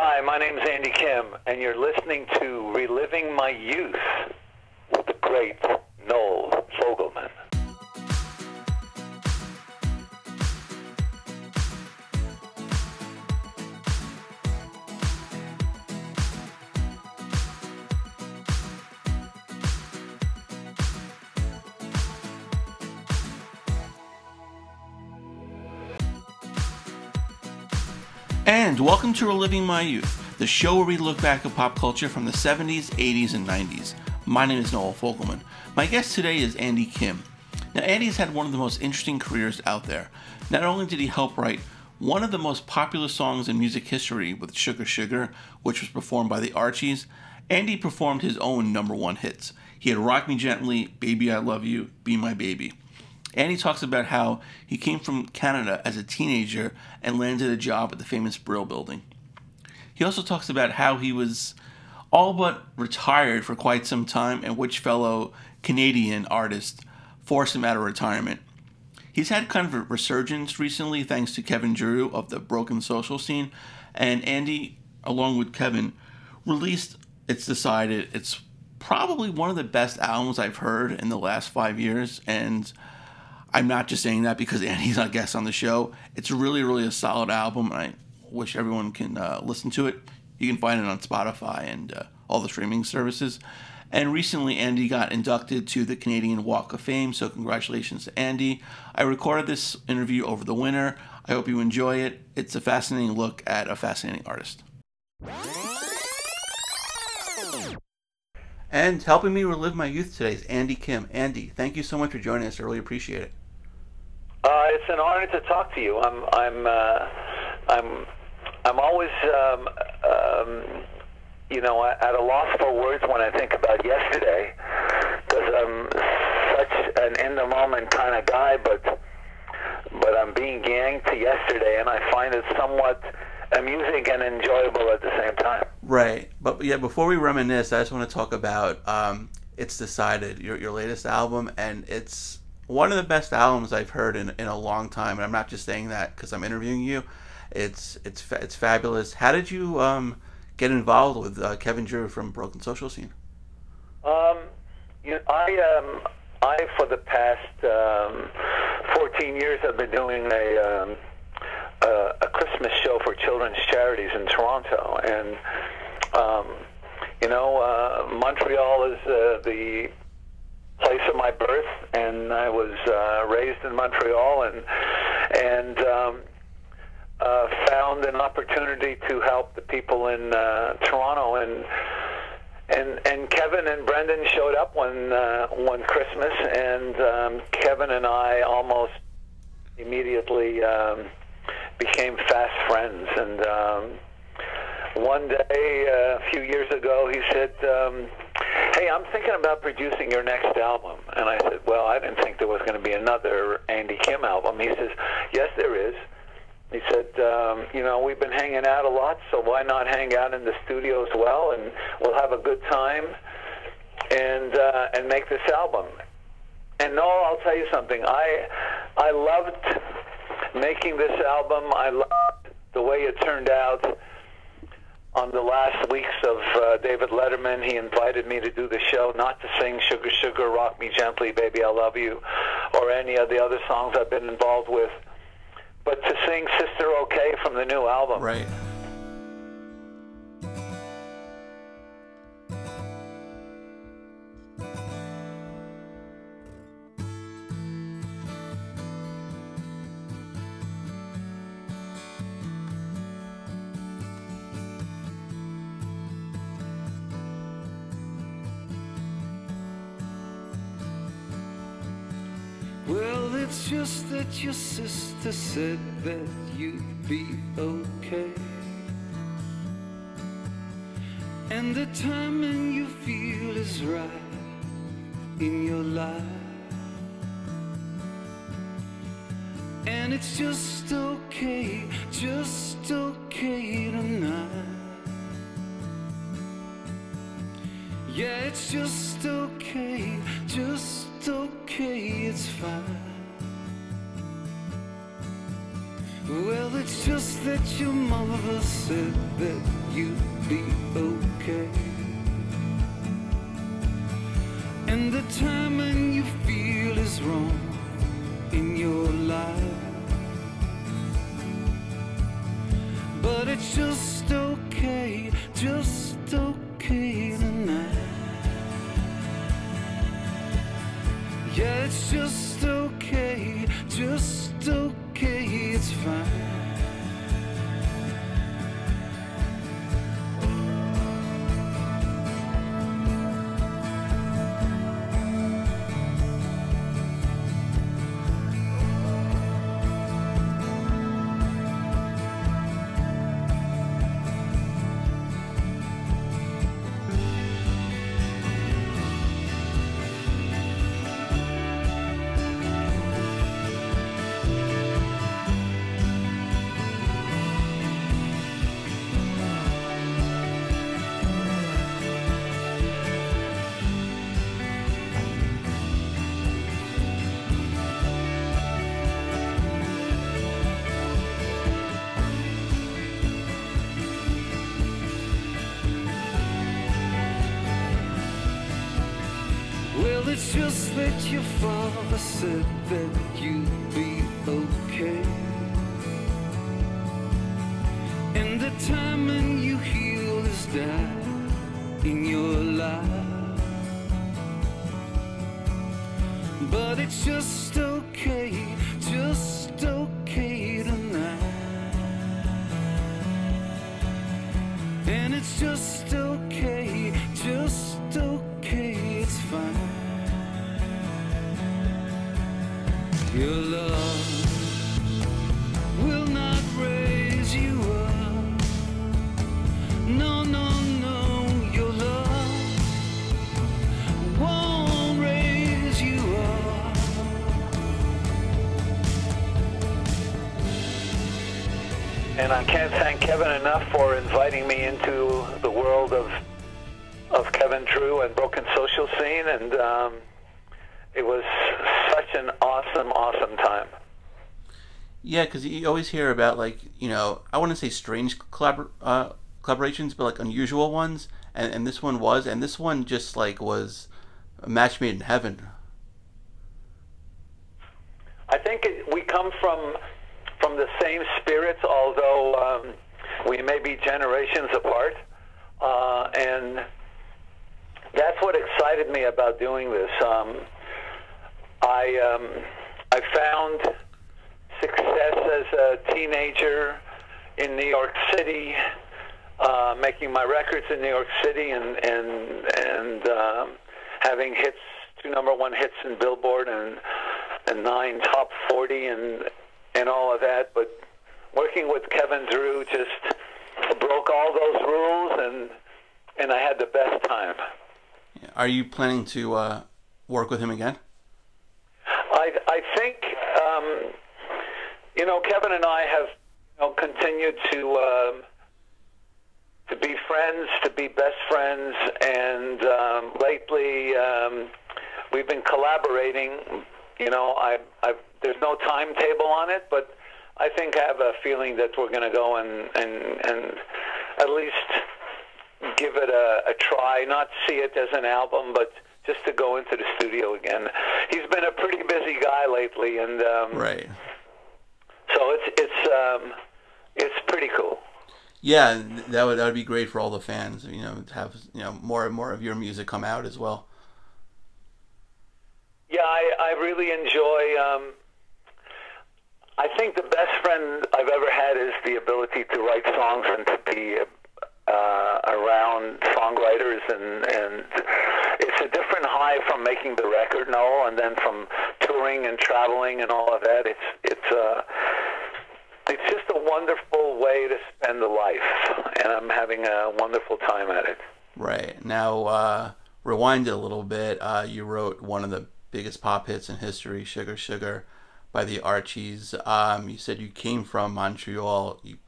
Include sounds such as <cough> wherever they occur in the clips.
Hi, my name is Andy Kim, and you're listening to Reliving My Youth with the great Noel And welcome to Reliving My Youth, the show where we look back at pop culture from the 70s, 80s, and 90s. My name is Noel Fogelman. My guest today is Andy Kim. Now, Andy's had one of the most interesting careers out there. Not only did he help write one of the most popular songs in music history with Sugar Sugar, which was performed by the Archies, Andy performed his own number one hits. He had Rock Me Gently, Baby I Love You, Be My Baby. And he talks about how he came from Canada as a teenager and landed a job at the famous Brill building. He also talks about how he was all but retired for quite some time and which fellow Canadian artist forced him out of retirement. He's had kind of a resurgence recently thanks to Kevin Drew of the Broken Social scene, and Andy, along with Kevin, released It's Decided. It's probably one of the best albums I've heard in the last five years, and I'm not just saying that because <laughs> Andy's a guest on the show. It's really, really a solid album, and I wish everyone can uh, listen to it. You can find it on Spotify and uh, all the streaming services. And recently, Andy got inducted to the Canadian Walk of Fame, so congratulations to Andy. I recorded this interview over the winter. I hope you enjoy it. It's a fascinating look at a fascinating artist. And helping me relive my youth today is Andy Kim. Andy, thank you so much for joining us. I really appreciate it. Uh, it's an honor to talk to you. I'm, I'm, uh, I'm, I'm always, um, um, you know, at a loss for words when I think about yesterday, because I'm such an in the moment kind of guy. But, but I'm being yanked to yesterday, and I find it somewhat amusing and enjoyable at the same time. Right, but yeah, before we reminisce, I just want to talk about um, "It's Decided," your your latest album, and it's one of the best albums I've heard in, in a long time. And I'm not just saying that because I'm interviewing you. It's it's fa- it's fabulous. How did you um, get involved with uh, Kevin Drew from Broken Social Scene? Um, you know, I um, I for the past um, 14 years have been doing a um, a, a Christmas show for children's charities in Toronto, and um, you know, uh, Montreal is uh, the place of my birth, and I was uh, raised in Montreal, and and um, uh, found an opportunity to help the people in uh, Toronto, and and and Kevin and Brendan showed up one uh, one Christmas, and um, Kevin and I almost immediately um, became fast friends, and. Um, one day, uh, a few years ago, he said, um, "Hey, I'm thinking about producing your next album." And I said, "Well, I didn't think there was going to be another Andy Kim album." He says, "Yes, there is." He said, um, "You know, we've been hanging out a lot, so why not hang out in the studio as well, and we'll have a good time and uh, and make this album." And Noel, I'll tell you something. I I loved making this album. I loved the way it turned out on the last weeks of uh, David Letterman, he invited me to do the show, not to sing Sugar Sugar, Rock Me Gently, Baby I Love You, or any of the other songs I've been involved with, but to sing Sister Okay from the new album. Right. Well, it's just that your sister said that you'd be okay. And the timing you feel is right in your life. And it's just okay, just okay tonight. Yeah, it's just okay, just okay, it's fine. Well, it's just that your mother said that you'd be okay. And the timing you feel is wrong in your life. But it's just okay, just okay Yeah, it's just okay, just okay, it's fine. Just that your father said that you'd be okay. And the timing you heal is down in your life. But it's just okay, just okay tonight. And it's just okay, And I can't thank Kevin enough for inviting me into the world of of Kevin Drew and Broken Social Scene, and um, it was awesome, awesome time. Yeah, because you always hear about like you know I wouldn't say strange collabor- uh, collaborations, but like unusual ones, and and this one was, and this one just like was a match made in heaven. I think it, we come from from the same spirits, although um, we may be generations apart, uh, and that's what excited me about doing this. Um, I um, I found success as a teenager in New York City, uh, making my records in New York City, and and and um, having hits, two number one hits in Billboard, and and nine top forty, and and all of that. But working with Kevin Drew just broke all those rules, and and I had the best time. Are you planning to uh, work with him again? I I think um, you know Kevin and I have you know continued to um, to be friends, to be best friends, and um, lately um, we've been collaborating. You know, I I there's no timetable on it, but I think I have a feeling that we're going to go and and and at least give it a, a try, not see it as an album, but just to go into the studio again. He's been a pretty busy guy lately, and um, Right. so it's it's um, it's pretty cool. Yeah, that would that would be great for all the fans. You know, to have you know more and more of your music come out as well. Yeah, I, I really enjoy. Um, I think the best friend I've ever had is the ability to write songs and to be uh, around songwriters, and and it's a different high from making the record, Noel, and then from touring and traveling and all of that. It's it's uh, it's just a wonderful way to spend a life, and I'm having a wonderful time at it. Right now, uh, rewind it a little bit. Uh, you wrote one of the biggest pop hits in history, "Sugar Sugar," by the Archies. Um, you said you came from Montreal. You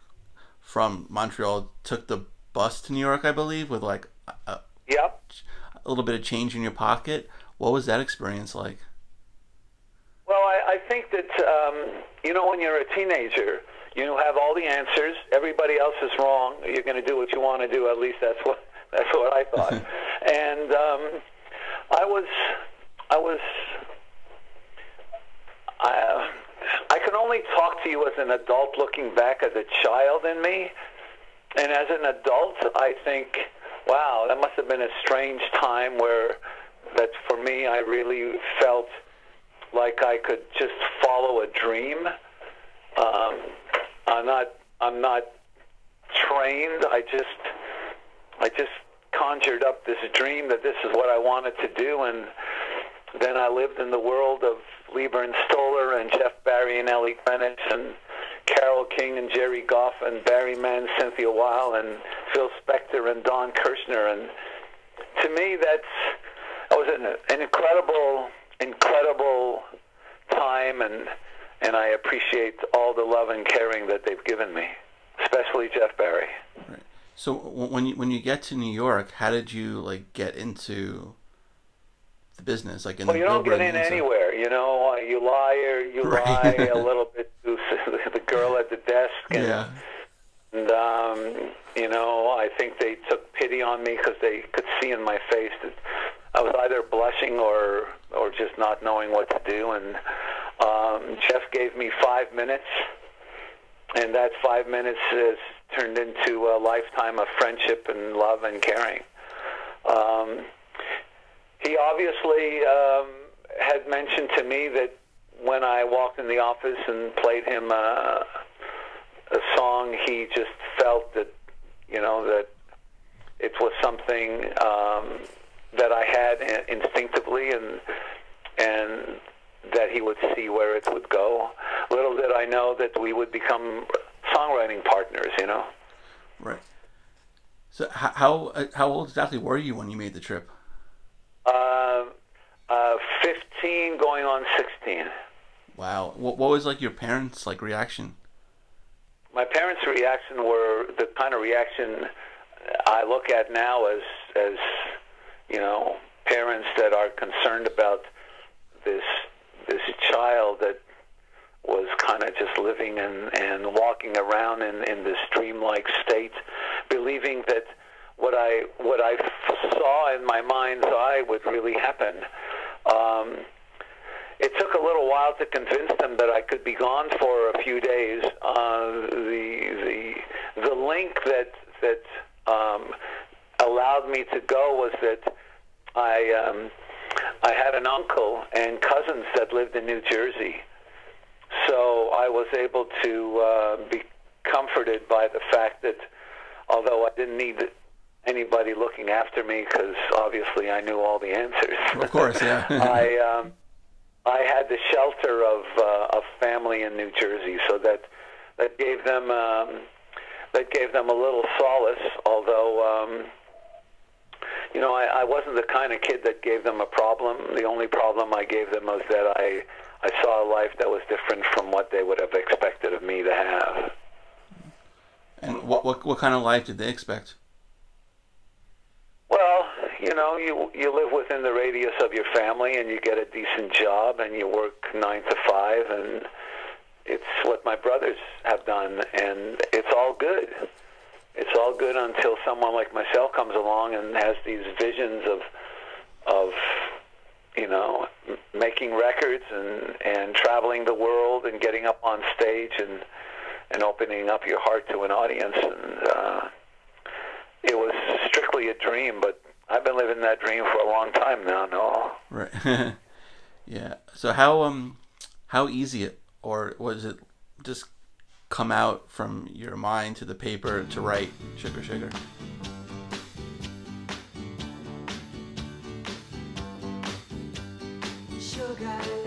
from Montreal took the bus to New York, I believe, with like a, Yep. A little bit of change in your pocket. What was that experience like? Well, I, I think that um, you know when you're a teenager, you have all the answers. Everybody else is wrong. You're going to do what you want to do. At least that's what <laughs> that's what I thought. <laughs> and um, I was I was I, I can only talk to you as an adult looking back as a child in me. And as an adult, I think, wow, that must have been a strange time where that for me, I really felt like I could just follow a dream. Um, I'm not, I'm not trained. I just, I just conjured up this dream that this is what I wanted to do, and then I lived in the world of Leiber and Stoller and Jeff Barry and Ellie Greenwich and Carole King and Jerry Goff and Barry Mann, Cynthia Weil and Phil Spector and Don Kirshner. And to me, that's that was an, an incredible, incredible time, and and I appreciate all the love and caring that they've given me, especially Jeff Barry. Right. So when you when you get to New York, how did you like get into the business? Like in well, the you don't get in anywhere. You know, you lie or you <laughs> Right. lie a little bit girl at the desk. And, Yeah. And um, you know, I think they took pity on me because they could see in my face that I was either blushing or or just not knowing what to do. And um, Jeff gave me five minutes, and that five minutes has turned into a lifetime of friendship and love and caring. Um, he obviously um, had mentioned to me that when I walked in the office and played him uh, a song, he just felt that you know that it was something um, that I had instinctively, and and that he would see where it would go. Little did I know that we would become songwriting partners. You know. Right. So how uh, how old exactly were you when you made the trip? Uh, uh, 15 going on 16. Wow. What what was like your parents' like reaction? My parents' reaction were the kind of reaction I look at now as as you know parents that are concerned about this this child that was kind of just living and and walking around in in this dreamlike state, believing that what I what I saw in my mind's eye would really happen. Um, it took a little while to convince them that I could be gone for a few days. Uh, the the the link that that um, allowed me to go was that I um, I had an uncle and cousins that lived in New Jersey, so I was able to uh, be comforted by the fact that although I didn't need anybody looking after me because obviously I knew all the answers. Of course, yeah. <laughs> I um, I had the shelter of uh, of family in New Jersey, so that that gave them um, that gave them a little solace. Although um, you know, I, I wasn't the kind of kid that gave them a problem. The only problem I gave them was that I I saw a life that was different from what they would have expected of me to have. And what what what kind of life did they expect? You know, you you live within the radius of your family, and you get a decent job, and you work nine to five, and it's what my brothers have done, and it's all good. It's all good until someone like myself comes along and has these visions of of you know making records and and traveling the world and getting up on stage and and opening up your heart to an audience and. uh it was strictly a dream, but I've been living that dream for a long time now. No, Right. <laughs> yeah. So how um how easy it or was it just come out from your mind to the paper to write sugar sugar? Sugar.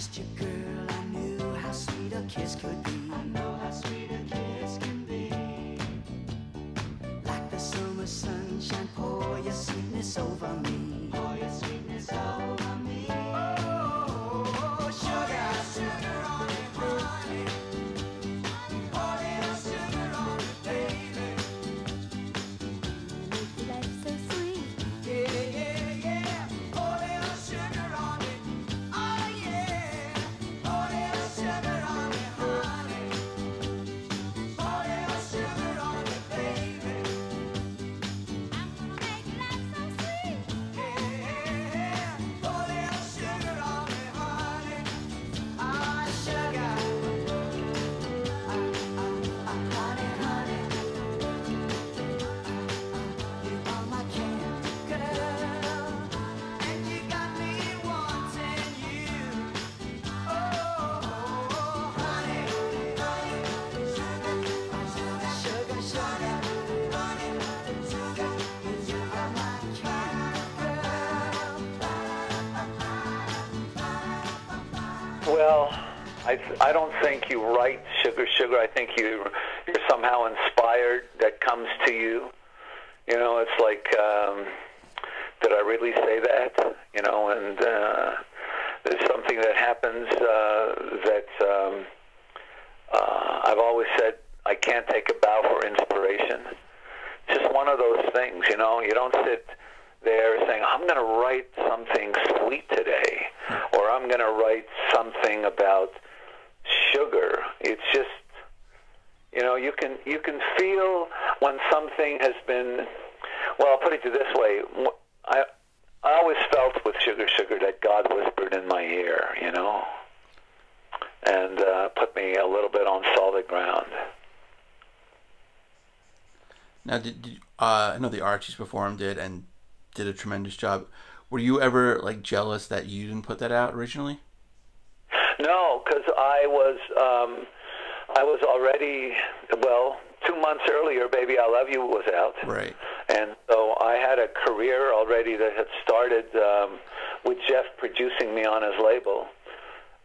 When I kissed I I don't think you write sugar sugar. I think you you're somehow inspired that comes to you. You know, it's like, um, did I really say that? You know, and uh, there's something that happens uh, that um, uh, I've always said I can't take a bow for inspiration. It's just one of those things, you know. You don't sit there saying, I'm going to write something sweet today, or I'm going to write something about sugar. It's just, you know, you can you can feel when something has been. Well, I'll put it to this way. I I always felt with Sugar Sugar that God whispered in my ear, you know, and uh, put me a little bit on solid ground. Now, did, did uh, I know the Archies performed it and did a tremendous job? Were you ever like jealous that you didn't put that out originally? No, because I was um, I was already well two months earlier. Baby, I love you was out, Right. and so I had a career already that had started um, with Jeff producing me on his label.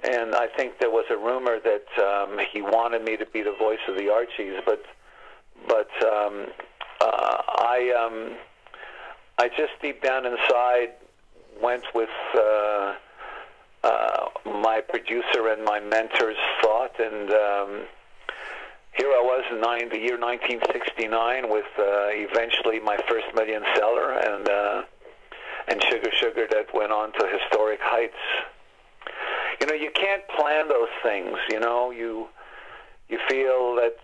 And I think there was a rumor that um, he wanted me to be the voice of the Archies, but but um, uh, I um, I just deep down inside went with uh, uh, my producer and my mentor's thought, and um, here I was in nine, the year 1969 with uh, eventually my first million seller and uh, and Sugar Sugar that went on to historic heights. You know, you can't plan those things. You know, you you feel that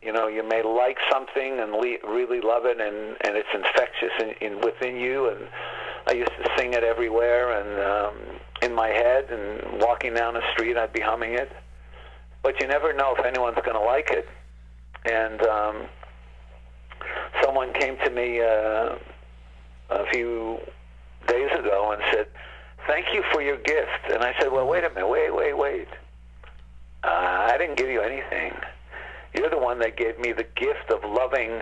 you know you may like something and le- really love it, and and it's infectious in, in within you. And I used to sing it everywhere and um, in my head, and walking down the street, I'd be humming it. But you never know if anyone's going to like it. And um, someone came to me uh, a few days ago and said, "Thank you for your gift." And I said, "Well, wait a minute, wait, wait, wait. Uh, I didn't give you anything. You're the one that gave me the gift of loving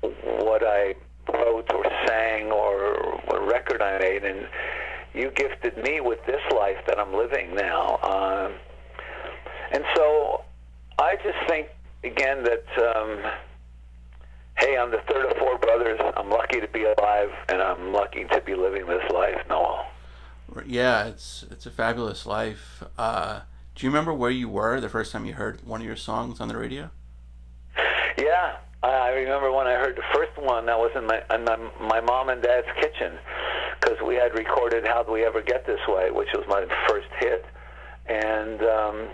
what I wrote or sang or what record I made, and you gifted me with this life that I'm living now." Um, and so, I just think again that. Um, Hey, I'm the third of four brothers. I'm lucky to be alive, and I'm lucky to be living this life, Noel. Yeah, it's it's a fabulous life. Uh, do you remember where you were the first time you heard one of your songs on the radio? Yeah, I I remember when I heard the first one. That was in my in my, my mom and dad's kitchen because we had recorded "How Do We Ever Get This Way," which was my first hit, and um,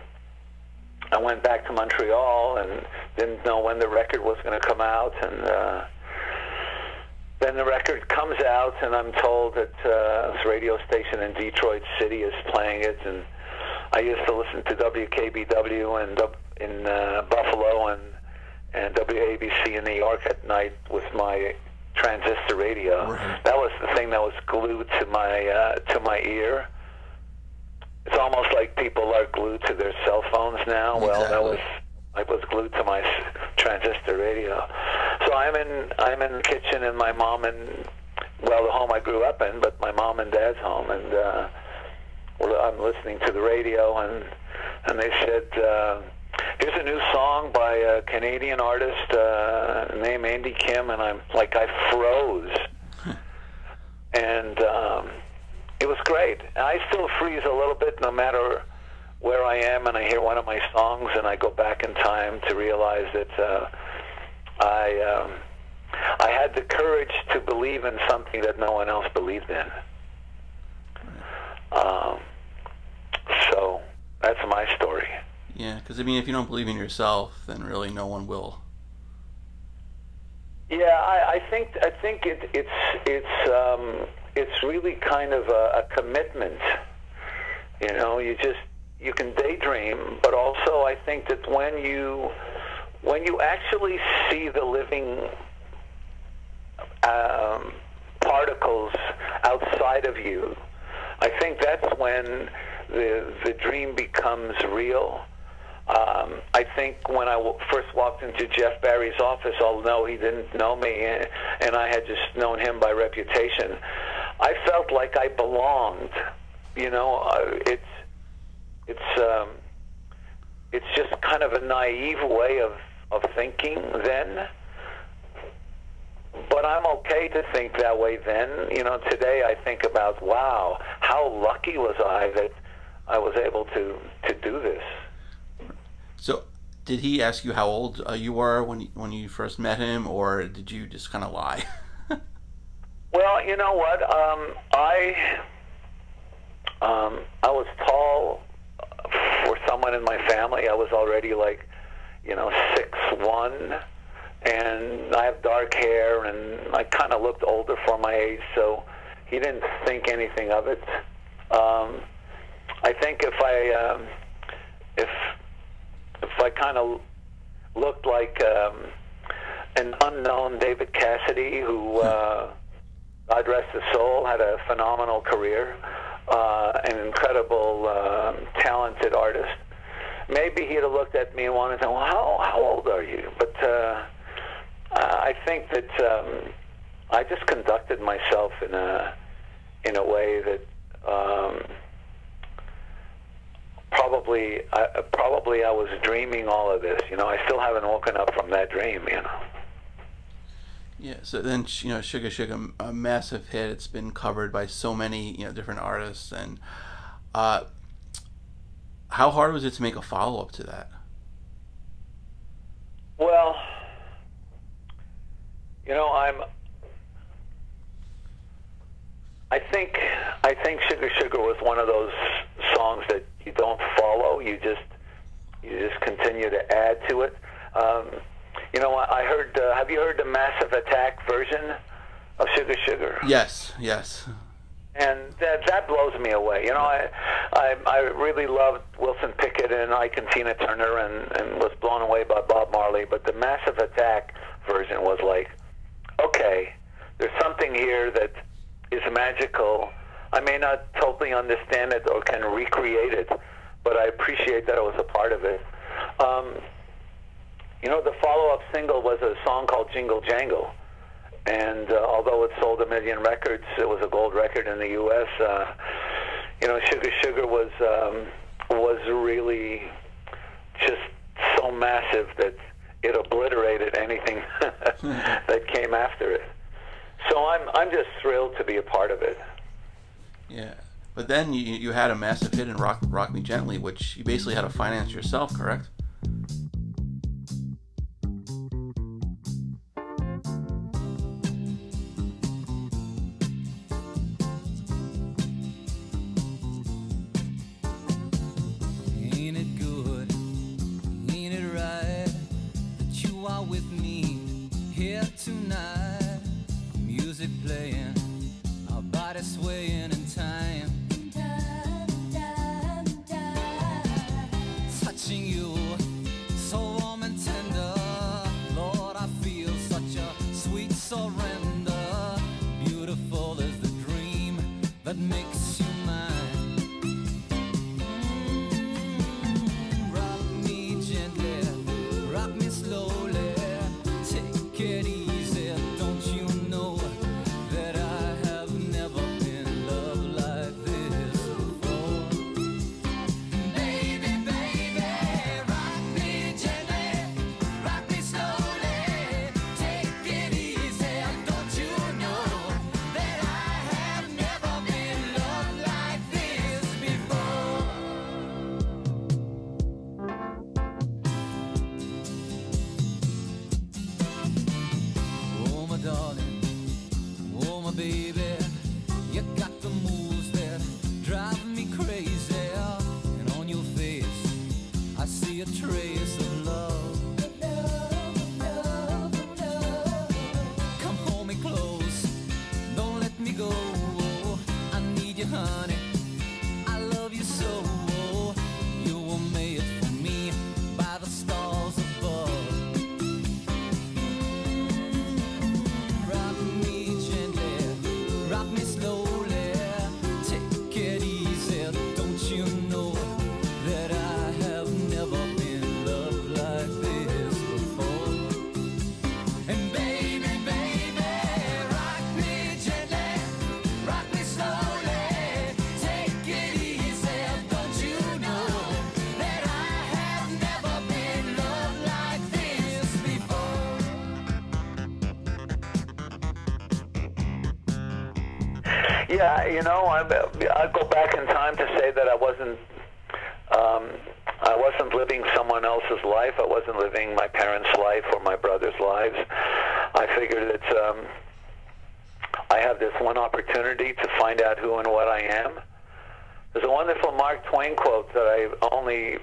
I went back to Montreal and didn't know when the record was going to come out, and uh, then the record comes out, and I'm told that uh, this radio station in Detroit City is playing it, and I used to listen to WKBW and in uh, Buffalo and and WABC in New York at night with my transistor radio. Right. That was the thing that was glued to my uh, to my ear. It's almost like people are glued to their cell phones now. Well, that was I was glued to my transistor radio. So I'm in I'm in the kitchen in my mom and well the home I grew up in, but my mom and dad's home, and uh, well, I'm listening to the radio, and and they said. Uh, Here's a new song by a Canadian artist uh, named Andy Kim, and I'm like I froze, and um, it was great. I still freeze a little bit, no matter where I am, and I hear one of my songs, and I go back in time to realize that uh, I um, I had the courage to believe in something that no one else believed in. Um, so that's my story. Yeah, because I mean, if you don't believe in yourself, then really no one will. Yeah, I, I think I think it, it's it's um, it's really kind of a, a commitment. You know, you just you can daydream, but also I think that when you when you actually see the living um, particles outside of you, I think that's when the the dream becomes real. Um, I think when I w- first walked into Jeff Barry's office, although he didn't know me and, and I had just known him by reputation, I felt like I belonged. You know, uh, it's it's um, it's just kind of a naive way of of thinking then. But I'm okay to think that way then. You know, today I think about, wow, how lucky was I that I was able to to do this. So, did he ask you how old uh, you were when you, when you first met him, or did you just kind of lie? <laughs> Well, you know what? Um, I um, I was tall for someone in my family. I was already like, you know, six one, and I have dark hair, and I kind of looked older for my age. So he didn't think anything of it. Um, I think if I um, if if I kind of looked like um, an unknown David Cassidy who. Uh, God rest his soul, had a phenomenal career, uh, an incredible, um, talented artist. Maybe he'd have looked at me and wanted to know, well, how, how old are you? But uh, I think that um, I just conducted myself in a in a way that um, probably I, probably I was dreaming all of this. You know, I still haven't woken up from that dream. You know. Yeah, so then you know, Sugar Sugar, a massive hit. It's been covered by so many you know different artists, and uh, how hard was it to make a follow up to that? Well, you know, I'm. I think I think Sugar Sugar was one of those songs that you don't follow. You just you just continue to add to it. Um, you know, I heard. Uh, have you heard the Massive Attack version of Sugar Sugar? Yes, yes. and that that blows me away. You know, I I, I really loved Wilson Pickett and Ike and Tina Turner, and and was blown away by Bob Marley. But the Massive Attack version was like, okay, there's something here that is magical. I may not totally understand it or can recreate it, but I appreciate that I was a part of it. Um, you know, the follow-up single was a song called Jingle Jangle and uh, although it sold a million records, it was a gold record in the U.S. Uh, you know, Sugar Sugar was um, was really just so massive that it obliterated anything <laughs> that came after it. So I'm I'm just thrilled to be a part of it. Yeah, but then you you had a massive hit in Rock Rock Me Gently, which you basically had to finance yourself, correct? Honey. Yeah, you know, I I go back in time to say that I wasn't um, I wasn't living someone else's life. I wasn't living my parents' life or my brother's lives. I figured that um, I have this one opportunity to find out who and what I am. There's a wonderful Mark Twain quote that I only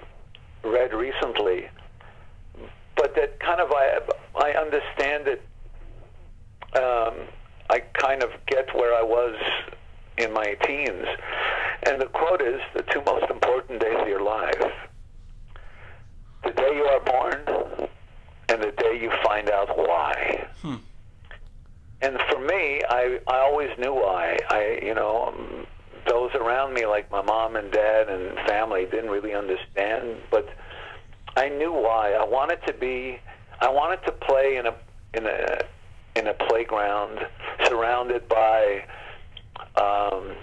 read recently, but that kind of I I understand it um, I kind of get where I was in my teens. And the quote is the two most important days of your life the day you are born and the day you find out why. And for me, I, I always knew why. I, you know, um, those around me, like my mom and dad and family, didn't really understand, but I knew why. I wanted to be, I wanted to play in a, in a, in a playground surrounded by um,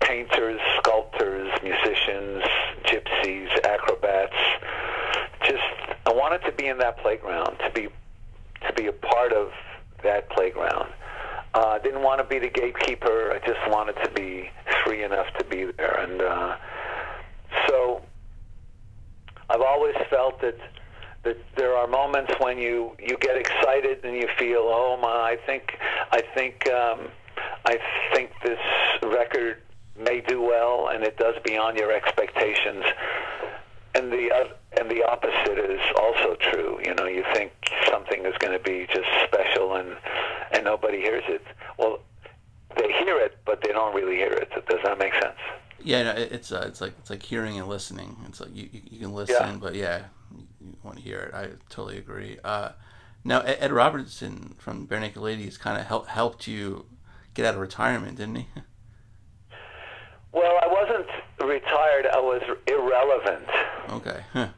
painters, sculptors, musicians, gypsies, acrobats. Just I wanted to be in that playground, to be to be a part of that playground. Uh, I didn't want to be the gatekeeper. I just wanted to be free enough to be there, and uh, so I've always felt that that there are moments when you you get excited and you feel, oh my, I think I think um, I think this record may do well, and it does beyond your expectations. And the oth- and the opposite is also true. You know, you think something is going to be just special, and and nobody hears it. Well, they hear it, but they don't really hear it. Does that make sense? Yeah, no, it's uh, it's like it's like hearing and listening. It's like you, you, can listen, Yeah. but yeah, you, want to hear it. I totally agree. Uh, now Ed, Ed Robertson from Barenaked Ladies kind of helped helped you get out of retirement, didn't he? <laughs> Well, I wasn't retired. I was irrelevant. okay. Huh.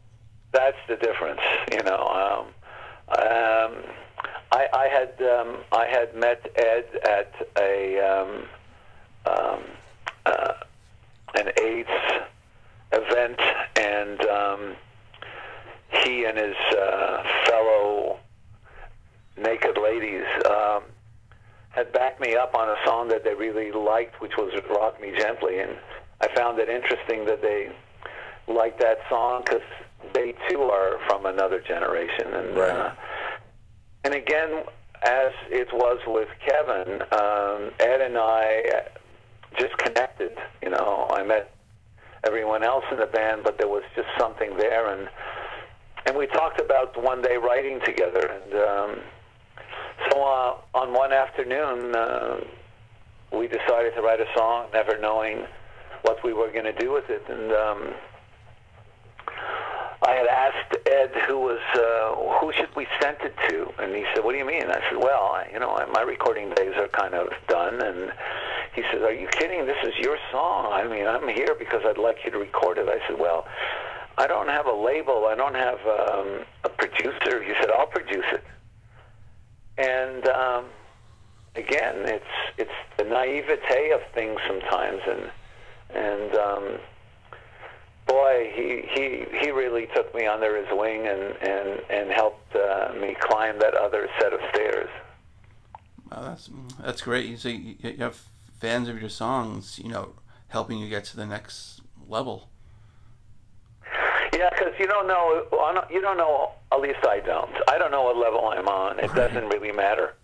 <laughs> That's the difference, you know. Um, um, I, I had um, I had met Ed at a um, um, uh, an AIDS event, and um, he and his uh, fellow naked ladies um, had backed me up on a song that they really liked, which was "Rock Me Gently," and I found it interesting that they liked that song because they too are from another generation, and uh, and again, as it was with Kevin, um, Ed and I just connected. You know, I met everyone else in the band, but there was just something there, and and we talked about one day writing together. And um, so uh, on one afternoon, uh, we decided to write a song, never knowing what we were going to do with it. And um, I had asked Ed who was uh, who should we send it to, and he said, "What do you mean?" I said, "Well, I, you know, my recording days are kind of done." And he said, "Are you kidding? This is your song. I mean, I'm here because I'd like you to record it." I said, "Well." I don't have a label. I don't have um, a producer. He said, "I'll produce it." And um, again, it's it's the naivete of things sometimes, and and um, boy, he he he really took me under his wing and and and helped uh, me climb that other set of stairs. Wow, that's that's great. You you you have fans of your songs, you know, helping you get to the next level. You don't know. You don't know. At least I don't. I don't know what level I'm on. It doesn't really matter.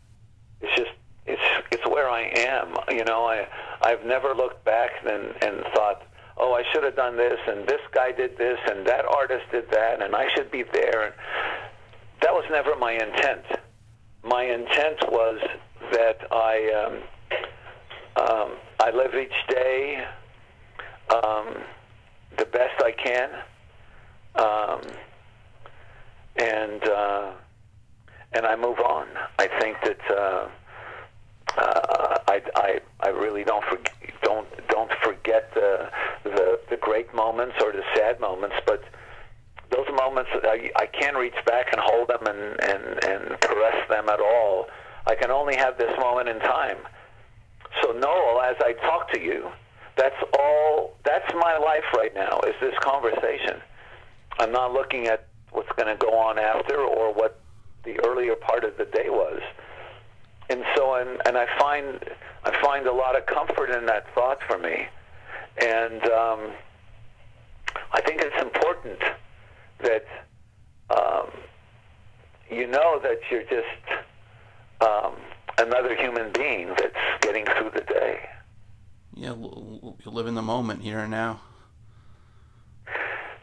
It's just it's it's where I am. You know, I I've never looked back and and thought, oh, I should have done this, and this guy did this, and that artist did that, and I should be there. And that was never my intent. My intent was that I um, um, I live each day um, the best I can um, and uh, and I move on. I think that uh, uh, I, I I really don't forget, don't don't forget the, the the great moments or the sad moments, but those moments I, I can't reach back and hold them and, and, and caress them at all. I can only have this moment in time. So Noel, as I talk to you, that's all. That's my life right now. Is this conversation? I'm not looking at what's going to go on after or what the earlier part of the day was. And so, and, and I find I find a lot of comfort in that thought for me, and um, I think it's important that um, you know that you're just um, another human being that's getting through the day. Yeah, you live in the moment here and now.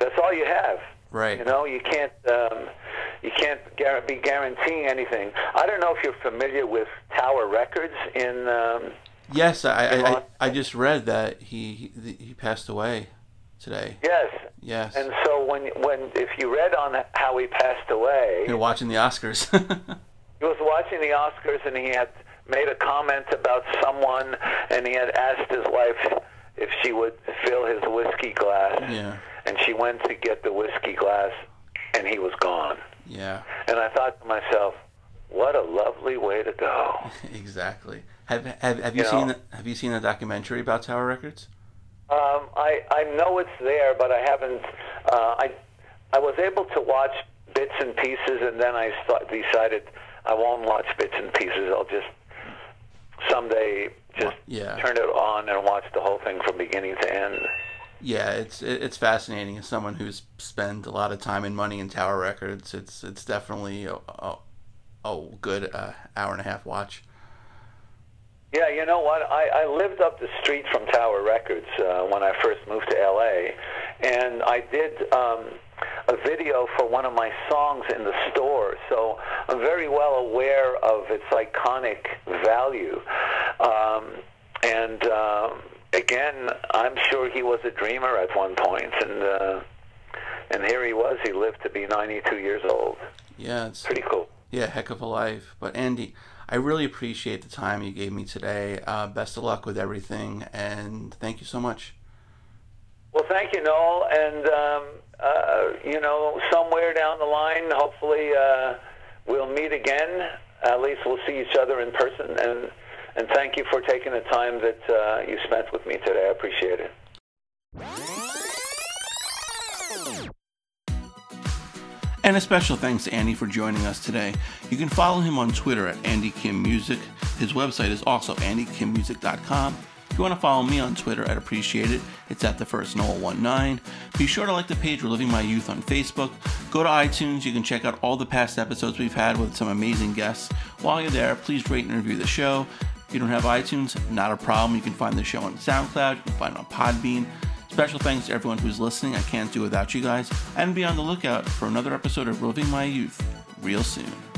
That's all you have. Right. You know, you can't um, you can't guar- be guaranteeing anything. I don't know if you're familiar with Tower Records in. Um, Yes, I I, I, I just read that he he he passed away today. yes. Yes. And so when when if you read on how he passed away, You're watching the Oscars. <laughs> he was watching the Oscars and he had made a comment about someone and he had asked his wife if she would fill his whiskey glass. yeah. And she went to get the whiskey glass and he was gone. Yeah. And I thought to myself, what a lovely way to go. <laughs> Exactly. Have have have you You seen know? the, have you seen the documentary about Tower Records? Um, I I know it's there, but I haven't. Uh, I I was able to watch bits and pieces, and then I st- decided I won't watch bits and pieces. I'll just someday just Yeah. turn it on and watch the whole thing from beginning to end. Yeah, it's it's fascinating. As someone who's spent a lot of time and money in Tower Records, it's it's definitely a, a, a good uh, hour and a half watch. Yeah, you know what? I, I lived up the street from Tower Records uh, when I first moved to LA, and I did um, a video for one of my songs in the store. So I'm very well aware of its iconic value. Um, and um, again, I'm sure he was a dreamer at one point, and uh, and here he was. He lived to be 92 years old. Yeah, it's Pretty cool. yeah, heck of a life. But Andy, I really appreciate the time you gave me today. Uh, best of luck with everything, and thank you so much. Well, thank you, Noel. And, um, uh, you know, somewhere down the line, hopefully uh, we'll meet again. At least we'll see each other in person. And, and thank you for taking the time that uh, you spent with me today. I appreciate it. And a special thanks to Andy for joining us today. You can follow him on Twitter at Andy Kim Music. His website is also andykimmusic.com. If you want to follow me on Twitter, I'd appreciate it. It's at the first Noel19. Be sure to like the page Reliving My Youth on Facebook. Go to iTunes. You can check out all the past episodes we've had with some amazing guests. While you're there, please rate and review the show. If you don't have iTunes, not a problem. You can find the show on SoundCloud. You can find it on Podbean. Special thanks to everyone who's listening. I can't do without you guys. And be on the lookout for another episode of Reliving My Youth real soon.